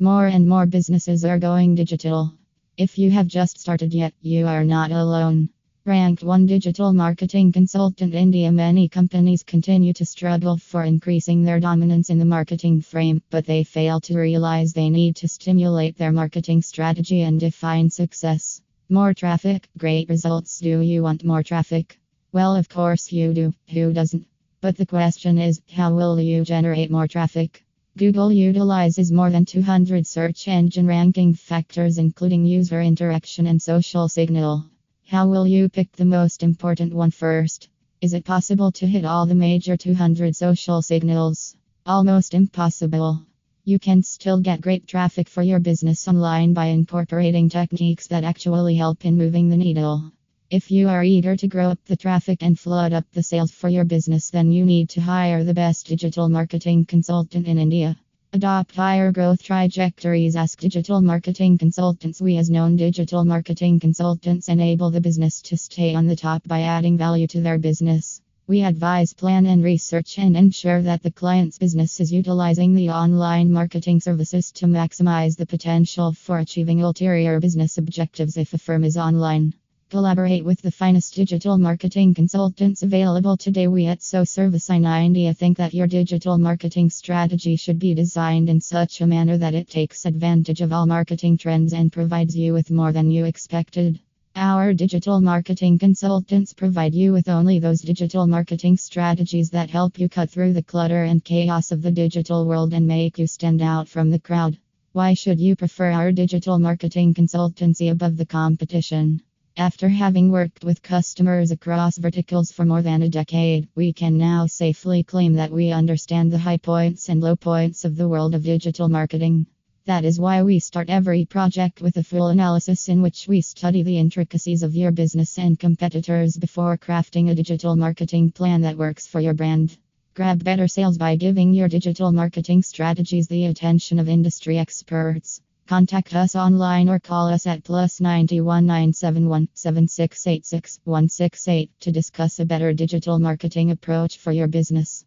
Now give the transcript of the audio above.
More and more businesses are going digital. If you have just started yet, you are not alone. Ranked one digital marketing consultant India, many companies continue to struggle for increasing their dominance in the marketing frame, but they fail to realize they need to stimulate their marketing strategy and define success. More traffic, great results. Do you want more traffic? Well, of course you do. Who doesn't? But the question is, how will you generate more traffic? Google utilizes more than 200 search engine ranking factors, including user interaction and social signal. How will you pick the most important one first? Is it possible to hit all the major 200 social signals? Almost impossible. You can still get great traffic for your business online by incorporating techniques that actually help in moving the needle. If you are eager to grow up the traffic and flood up the sales for your business, then you need to hire the best digital marketing consultant in India. Adopt higher growth trajectories. Ask digital marketing consultants. We, as known digital marketing consultants, enable the business to stay on the top by adding value to their business. We advise, plan, and research and ensure that the client's business is utilizing the online marketing services to maximize the potential for achieving ulterior business objectives if a firm is online. Collaborate with the finest digital marketing consultants available today. We at So Service in India think that your digital marketing strategy should be designed in such a manner that it takes advantage of all marketing trends and provides you with more than you expected. Our digital marketing consultants provide you with only those digital marketing strategies that help you cut through the clutter and chaos of the digital world and make you stand out from the crowd. Why should you prefer our digital marketing consultancy above the competition? After having worked with customers across verticals for more than a decade, we can now safely claim that we understand the high points and low points of the world of digital marketing. That is why we start every project with a full analysis in which we study the intricacies of your business and competitors before crafting a digital marketing plan that works for your brand. Grab better sales by giving your digital marketing strategies the attention of industry experts. Contact us online or call us at plus 91 971 7686 168 to discuss a better digital marketing approach for your business.